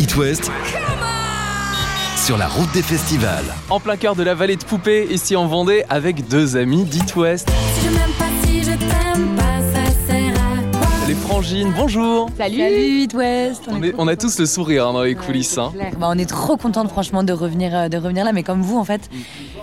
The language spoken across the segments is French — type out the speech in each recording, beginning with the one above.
It West sur la route des festivals. En plein cœur de la vallée de Poupée, ici en Vendée, avec deux amis d'It West. Si je m'aime pas, si je t'aime bonjour Salut Salut It West on, est- on a tous le sourire hein, dans les coulisses. hein. Claire. Bah, on est trop contente franchement de revenir, euh, de revenir là, mais comme vous en fait,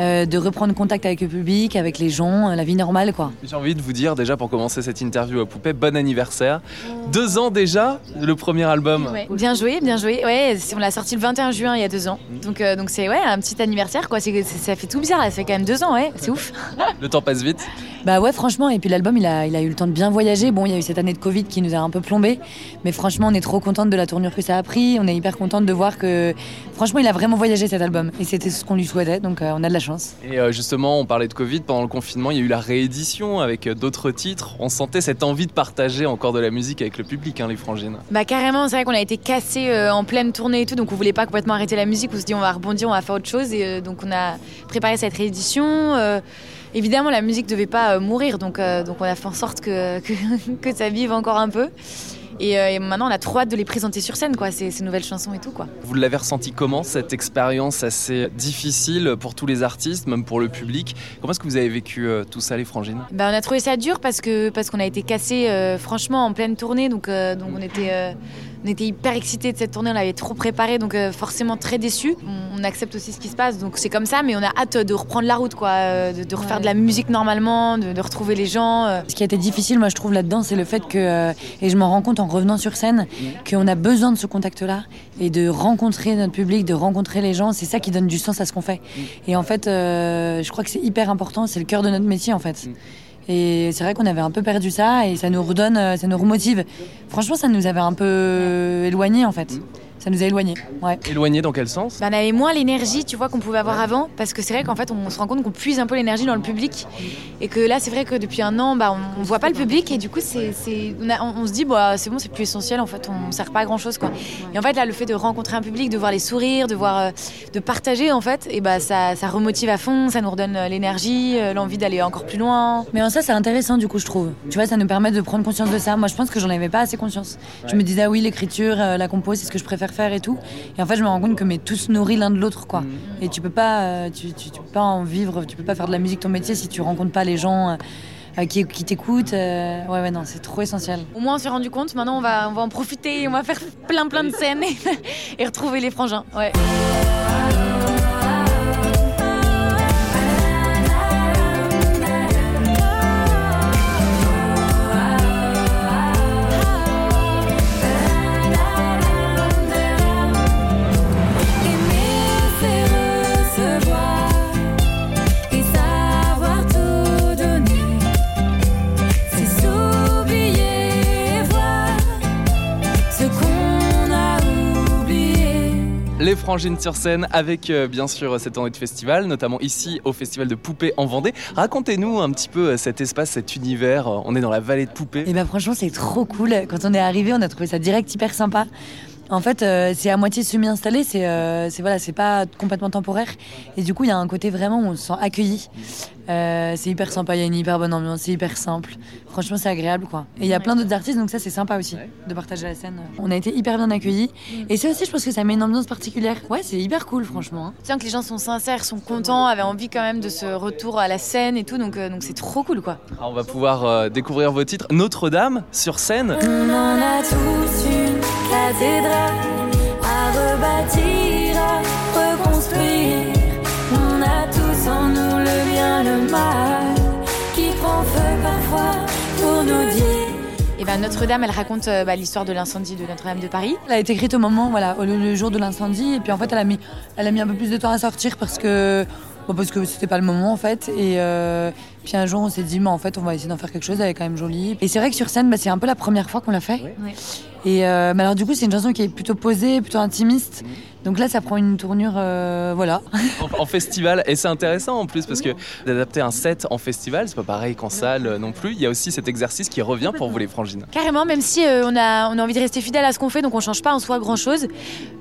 euh, de reprendre contact avec le public, avec les gens, euh, la vie normale quoi. J'ai envie de vous dire déjà pour commencer cette interview à Poupée, bon anniversaire. Deux ans déjà, le premier album. Bien joué, bien joué. Ouais, on l'a sorti le 21 juin il y a deux ans. Donc euh, donc c'est ouais un petit anniversaire quoi. Ça fait tout bizarre. Ça fait quand même deux ans ouais. C'est ouf. Le temps passe vite. Bah ouais franchement, et puis l'album il a, il a eu le temps de bien voyager. Bon, il y a eu cette année de Covid qui nous a un peu plombé, mais franchement on est trop contente de la tournure que ça a pris. On est hyper contente de voir que franchement il a vraiment voyagé cet album, et c'était ce qu'on lui souhaitait, donc euh, on a de la chance. Et euh, justement, on parlait de Covid pendant le confinement, il y a eu la réédition avec euh, d'autres titres. On sentait cette envie de partager encore de la musique avec le public, hein, les frangines. Bah carrément, c'est vrai qu'on a été cassé en pleine tournée et tout, donc on voulait pas complètement arrêter la musique. On se dit on va rebondir, on va faire autre chose, et euh, donc on a préparé cette réédition. Euh, évidemment, la musique devait pas euh, mourir, donc euh, donc on a fait en sorte que que, que ça vive encore un peu. Et, euh, et maintenant, on a trop hâte de les présenter sur scène, quoi, ces, ces nouvelles chansons et tout, quoi. Vous l'avez ressenti comment cette expérience assez difficile pour tous les artistes, même pour le public? Comment est-ce que vous avez vécu euh, tout ça, les frangines? Bah, on a trouvé ça dur parce que parce qu'on a été cassé franchement en pleine tournée donc euh, donc on était euh, on était hyper excités de cette tournée on l'avait trop préparé donc euh, forcément très déçus on, on accepte aussi ce qui se passe donc c'est comme ça mais on a hâte de reprendre la route quoi euh, de, de refaire Ouais. de la musique normalement de, de retrouver les gens euh. Ce qui a été difficile, moi je trouve là-dedans, c'est le fait que, euh, et je m'en rends compte en revenant sur scène, qu'on a besoin de ce contact-là et de rencontrer notre public, de rencontrer les gens. C'est ça qui donne du sens à ce qu'on fait. Et en fait, euh, je crois que c'est hyper important. C'est le cœur de notre métier en fait. Et c'est vrai qu'on avait un peu perdu ça et ça nous redonne, euh, ça nous remotive. Franchement, ça nous avait un peu éloigné en fait. Ça nous a éloignés. Ouais. Éloigné dans quel sens? Bah, on avait moins l'énergie tu vois qu'on pouvait avoir avant parce que c'est vrai qu'en fait on se rend compte qu'on puise un peu l'énergie dans le public et que là c'est vrai que depuis un an bah, on, on voit pas le public et du coup c'est, c'est- on, on- on se dit bah, c'est bon c'est plus essentiel en fait on sert pas à grand chose quoi et en fait là le fait de rencontrer un public de voir les sourires de voir euh, de partager en fait et bah ça, ça remotive à fond ça nous redonne euh, l'énergie euh, l'envie d'aller encore plus loin Mais en ça, c'est intéressant du coup, je trouve. Tu vois, ça nous permet de prendre conscience de ça. Moi, je pense que j'en avais pas assez conscience. Je me disais, ah oui, l'écriture, euh, la compo, c'est ce que je préfère faire et tout. Et en fait, je me rends compte que mais tous nourris l'un de l'autre, quoi. Et tu peux pas, euh, tu, tu, tu peux pas en vivre, tu peux pas faire de la musique ton métier si tu rencontres pas les gens. euh, qui, qui t'écoutent, Euh, ouais, ouais, non, c'est trop essentiel. au moins on s'est rendu compte maintenant on va, on va en profiter on va faire plein plein de scènes et, et retrouver les frangins ouais Les frangines sur scène avec euh, bien sûr cette année de festival, notamment ici au festival de Poupée en Vendée. Racontez-nous un petit peu euh, cet espace, cet univers. Euh, On est dans la vallée de Poupée. Et ben franchement, c'est trop cool. Quand on est arrivé, on a trouvé ça direct hyper sympa. En fait, euh, c'est à moitié semi-installé, c'est euh, c'est voilà, c'est pas complètement temporaire. Et du coup, il y a un côté vraiment où on se sent accueilli. Euh, c'est hyper sympa, il y a une hyper bonne ambiance, c'est hyper simple. Franchement, c'est agréable quoi. Et il y a plein d'autres artistes, donc ça c'est sympa aussi de partager la scène. On a été hyper bien accueillis. Et ça aussi, je pense que ça met une ambiance particulière. Ouais, c'est hyper cool, franchement. hein. Tu sens que les gens sont sincères, sont contents, avaient envie quand même de ce retour à la scène et tout, donc euh, donc c'est trop cool quoi. Alors, on va pouvoir euh, découvrir vos titres. Notre-Dame sur scène. On en a tous une cathédrale à rebâtir, à reconstruire. On a tous en nous le bien, le mal qui prend feu parfois pour nous dire. Et ben Notre-Dame, elle raconte euh, bah, l'histoire de l'incendie de Notre-Dame de Paris. Elle a été écrite au moment, voilà, au- le, jour de l'incendie. Et puis en fait, elle a mis, elle a mis un peu plus de temps à sortir parce que, bon, parce que c'était pas le moment en fait. Et euh, puis un jour, on s'est dit, mais en fait, on va essayer d'en faire quelque chose. Elle est quand même jolie. Et c'est vrai que sur scène, bah, c'est un peu la première fois qu'on l'a fait. Ouais. Et euh, mais alors du coup, c'est une chanson qui est plutôt posée, plutôt intimiste. Donc là, ça prend une tournure, euh, voilà. en, en festival. Et c'est intéressant en plus parce que d'adapter un set en festival, c'est pas pareil qu'en salle euh, non plus. Il y a aussi cet exercice qui revient pour vous les frangines. Carrément, même si euh, on, a, on a envie de rester fidèle à ce qu'on fait, donc on change pas en soi grand chose.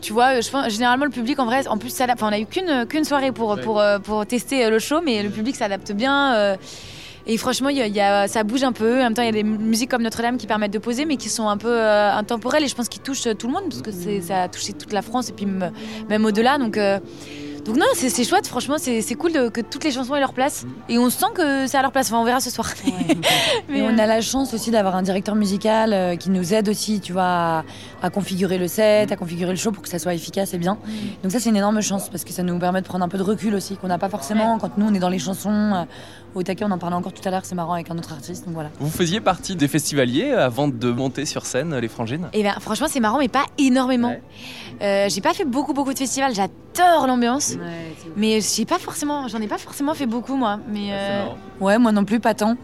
Tu vois, je pense, généralement le public en vrai, en plus, s'adapte. enfin, on a eu qu'une qu'une soirée pour, pour, pour tester le show, mais le public s'adapte bien. Et franchement, y a- ça bouge un peu. En même temps, il y a des musiques comme Notre-Dame qui permettent de poser, mais qui sont un peu euh, intemporelles et je pense qu'ils touchent euh, tout le monde parce que ça a touché toute la France et puis même au-delà. Donc, euh, donc non, c'est chouette. Franchement, c'est cool de- que toutes les chansons aient leur place et on sent que c'est à leur place. Enfin, on verra ce soir. Mais, Et on euh, a la chance aussi d'avoir un directeur musical euh, qui nous aide aussi, tu vois, à, à configurer le set, à configurer le show pour que ça soit efficace et bien. Donc ça, c'est une énorme chance parce que ça nous permet de prendre un peu de recul aussi, qu'on n'a pas forcément quand nous, on est dans les chansons. euh, au taquet, on en parlait encore tout à l'heure, c'est marrant avec un autre artiste, donc voilà. Vous faisiez partie des festivaliers avant de monter sur scène, les frangines? Eh ben, franchement, c'est marrant, mais pas énormément. Ouais. Euh, j'ai pas fait beaucoup, beaucoup de festivals. J'adore l'ambiance, mais j'ai pas forcément, j'en ai pas forcément fait beaucoup moi. Mais euh, Ouais, moi non plus, pas tant.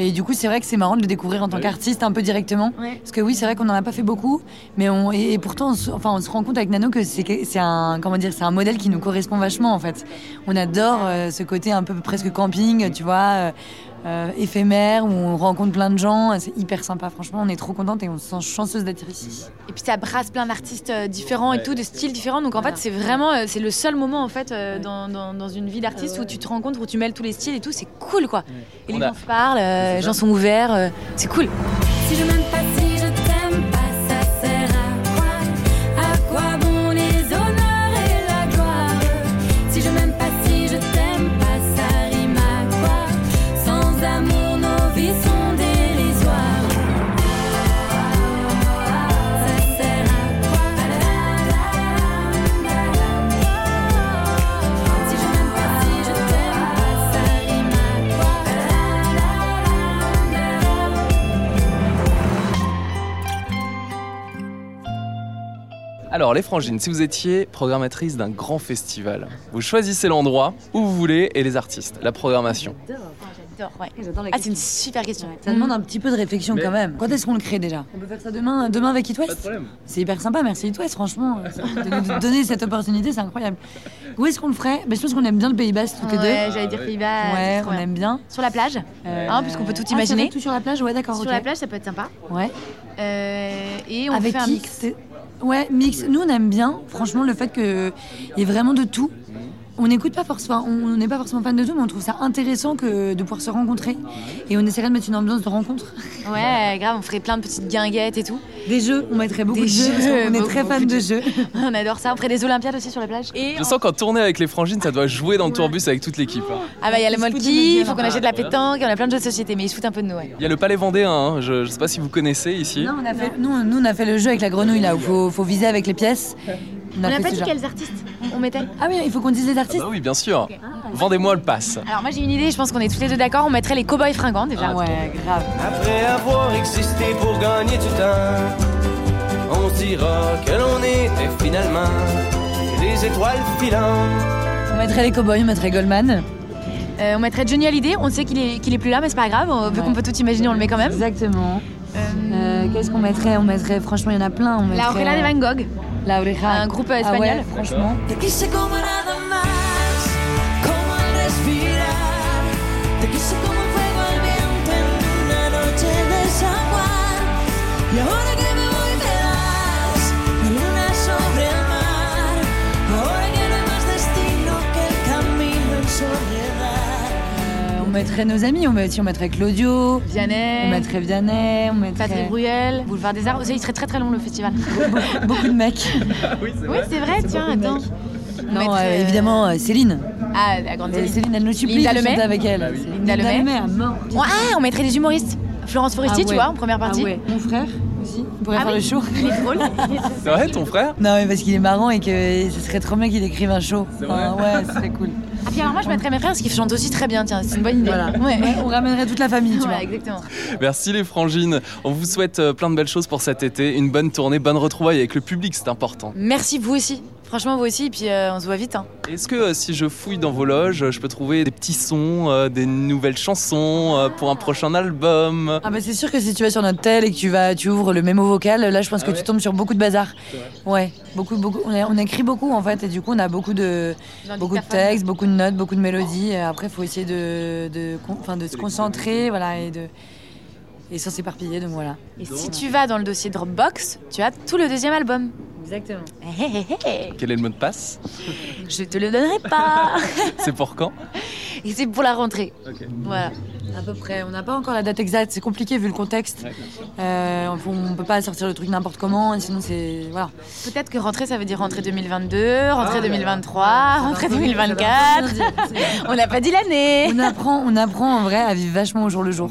Et du coup, c'est vrai que c'est marrant de le découvrir en tant Oui. qu'artiste un peu directement. Parce que oui, c'est vrai qu'on n'en a pas fait beaucoup, mais on, et, pourtant, on se, enfin, on se rend compte avec Nano que c'est que- c'est un, comment dire, c'est un modèle qui nous correspond vachement en fait. On adore euh, ce côté un peu presque camping, tu vois, euh, euh, éphémère, où on rencontre plein de gens. C'est hyper sympa, franchement, on est trop contente et on se sent chanceuse d'être ici. et puis ça brasse plein d'artistes euh, différents et tout, de styles différents. Donc en Voilà. fait, c'est vraiment, euh, c'est le seul moment en fait dans, dans, dans une vie d'artiste Ah ouais. où tu te rencontres, où tu mêles tous les styles et tout. C'est cool quoi. Et les a- gens se parlent, les gens sont ouverts. euh, c'est cool. Si je m'aime pas, si je Alors, les frangines, si vous étiez programmatrice d'un grand festival, vous choisissez l'endroit où vous voulez et les artistes, la programmation. J'adore. Ouais. Ah, c'est une super question. Ça demande un petit peu de réflexion Mais- quand même. Quand est-ce qu'on le crée déjà? On peut faire ça demain, demain avec It West? Problème. C'est hyper sympa, merci It West, franchement. De nous donner cette opportunité, c'est incroyable. Où est-ce qu'on le ferait? Ben, Je pense qu'on aime bien le Pays Basque toutes les Ouais, deux. j'allais dire Pays-Bas. Ouais, c'est trop on bien. aime bien. Sur la plage. Euh, Hein, puisqu'on peut tout ah, imaginer. tout sur la plage, ouais, d'accord. Sur la plage, ça peut être sympa. Ouais. Euh, et on Avec fait un mix. Ouais, mix. Nous, on aime bien, franchement, le fait qu'il y ait vraiment de tout. On n'écoute pas forcément, on n'est pas forcément fan de tout, mais on trouve ça intéressant que de pouvoir se rencontrer. Et on essaierait de mettre une ambiance de rencontre. Ouais, grave, on ferait plein de petites guinguettes et tout. Des jeux, on mettrait beaucoup Des de jeux, parce qu'on est très fan de de jeux. On adore ça. On ferait des Olympiades aussi sur la plage. Et Je sens qu'en tournée avec les frangines, ça doit jouer dans le tourbus avec toute l'équipe. hein. Ah bah il y a le molki, il faut qu'on hein. achète de la pétanque, on a plein de jeux de société, mais ils se foutent un peu de nous, ouais. Il y a le Palais Vendéen, hein, je, je sais pas si vous connaissez ici. Non, on a fait, nous, nous, on a fait le jeu avec la grenouille là où faut, faut viser avec les pièces. On a fait pas dit quels artistes on mettait? Ah oui, il faut qu'on dise les Ah artistes. bah oui, bien sûr. Vendez-moi le pass. Alors moi j'ai une idée, je pense qu'on est tous les deux d'accord, on mettrait les cowboys fringants déjà. Ah ouais, grave. Après avoir existé pour gagner du temps, on se dira que l'on était finalement les étoiles filantes. On mettrait les cowboys, on mettrait Goldman. Euh, on mettrait Johnny Hallyday, on sait qu'il est, qu'il est plus là, mais c'est pas grave, vu Ouais. qu'on peut tout imaginer, on le met quand même. Exactement. Euh, Euh, Qu'est-ce qu'on mettrait? On mettrait, franchement, il y en a plein. On mettrait, la Orella de Van Gogh. La Oreja. Un groupe, euh, Ah ouais, espagnol. franchement. Mettrait nos amis. On, met- si on mettrait Claudio. Vianney, On mettrait Vianney. On mettrait Patrick Bruel, Boulevard des Arts. Ça, il serait très très long le festival. beaucoup de mecs. oui, c'est vrai, tiens, attends. Non, mettrait, euh, euh, évidemment, euh, Céline. Ah, la grande Céline. Céline, elle nous supplie Linda de chanter avec elle. C'est Linda Lemay. ah, on mettrait des humoristes. Florence Foresti, Ah tu vois, en première partie. Ah ouais. Mon frère aussi. On pourrait Ah faire oui. le show. Il est drôle. C'est vrai, ton frère? Non, mais parce qu'il est marrant et que ce serait trop bien qu'il écrive un show. C'est Enfin, ouais, ce serait cool. Ah, puis alors moi, je mettrais mes frères parce qu'ils chantent aussi très bien, tiens, c'est une bonne idée. Voilà. Ouais. Ouais, on ramènerait toute la famille, tu Ouais, vois. exactement. Merci les frangines. On vous souhaite euh, plein de belles choses pour cet été. Une bonne tournée, bonne retrouvaille avec le public, c'est important. Merci, vous aussi. Franchement, vous aussi, et puis euh, on se voit vite. hein. Est-ce que euh, si je fouille dans vos loges, je peux trouver des petits sons, euh, des nouvelles chansons euh, pour un prochain album? Ah bah c'est sûr que si tu vas sur notre tel et que tu vas, tu ouvres le mémo vocal, là je pense Ah que ouais? tu tombes sur beaucoup de bazar. Ouais, beaucoup, beaucoup. On, a- on écrit beaucoup en fait et du coup on a beaucoup de, beaucoup de textes, beaucoup de notes, beaucoup de mélodies. Et Après faut essayer de, de, con- enfin, de se concentrer, voilà et de et sans s'éparpiller. Donc voilà. Et si tu vas dans le dossier Dropbox, tu as tout le deuxième album. Exactement. Quel est le mot de passe? Je te le donnerai pas. C'est pour quand? Et c'est pour la rentrée. Voilà. À peu près. On n'a pas encore la date exacte. C'est compliqué vu le contexte. Euh, on, on peut pas sortir le truc n'importe comment. et Sinon, c'est. Voilà. Peut-être que rentrée, ça veut dire rentrée 2022, rentrée 2023, rentrée 2024. On n'a pas dit l'année. On apprend, on apprend en vrai à vivre vachement au jour le jour.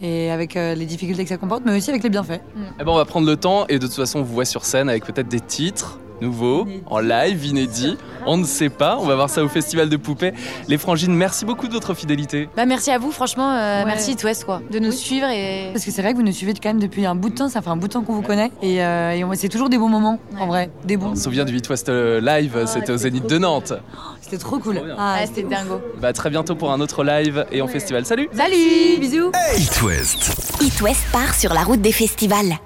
Et avec euh, les difficultés que ça comporte, mais aussi avec les bienfaits. Eh ben, on va prendre le temps et de toute façon, on vous voit sur scène avec peut-être des titres nouveaux, en live, inédits. On ne sait pas. On va voir ça au Festival de Poupées. Les Frangines, merci beaucoup de votre fidélité. Bah merci à vous, franchement, euh, Ouais. merci West quoi, de nous suivre et Parce que c'est vrai que vous nous suivez quand même depuis un bout de temps. Ça fait un bout de temps qu'on vous connaît. Et, euh, et c'est toujours des bons moments, en vrai. Des bons. On se souvient du West euh, Live, c'était au Zénith de Nantes. C'était trop cool. Ah, c'était dingo. Bah, à très bientôt pour un autre live et en festival. Salut Salut Bisous. It West. It West part sur la route des festivals.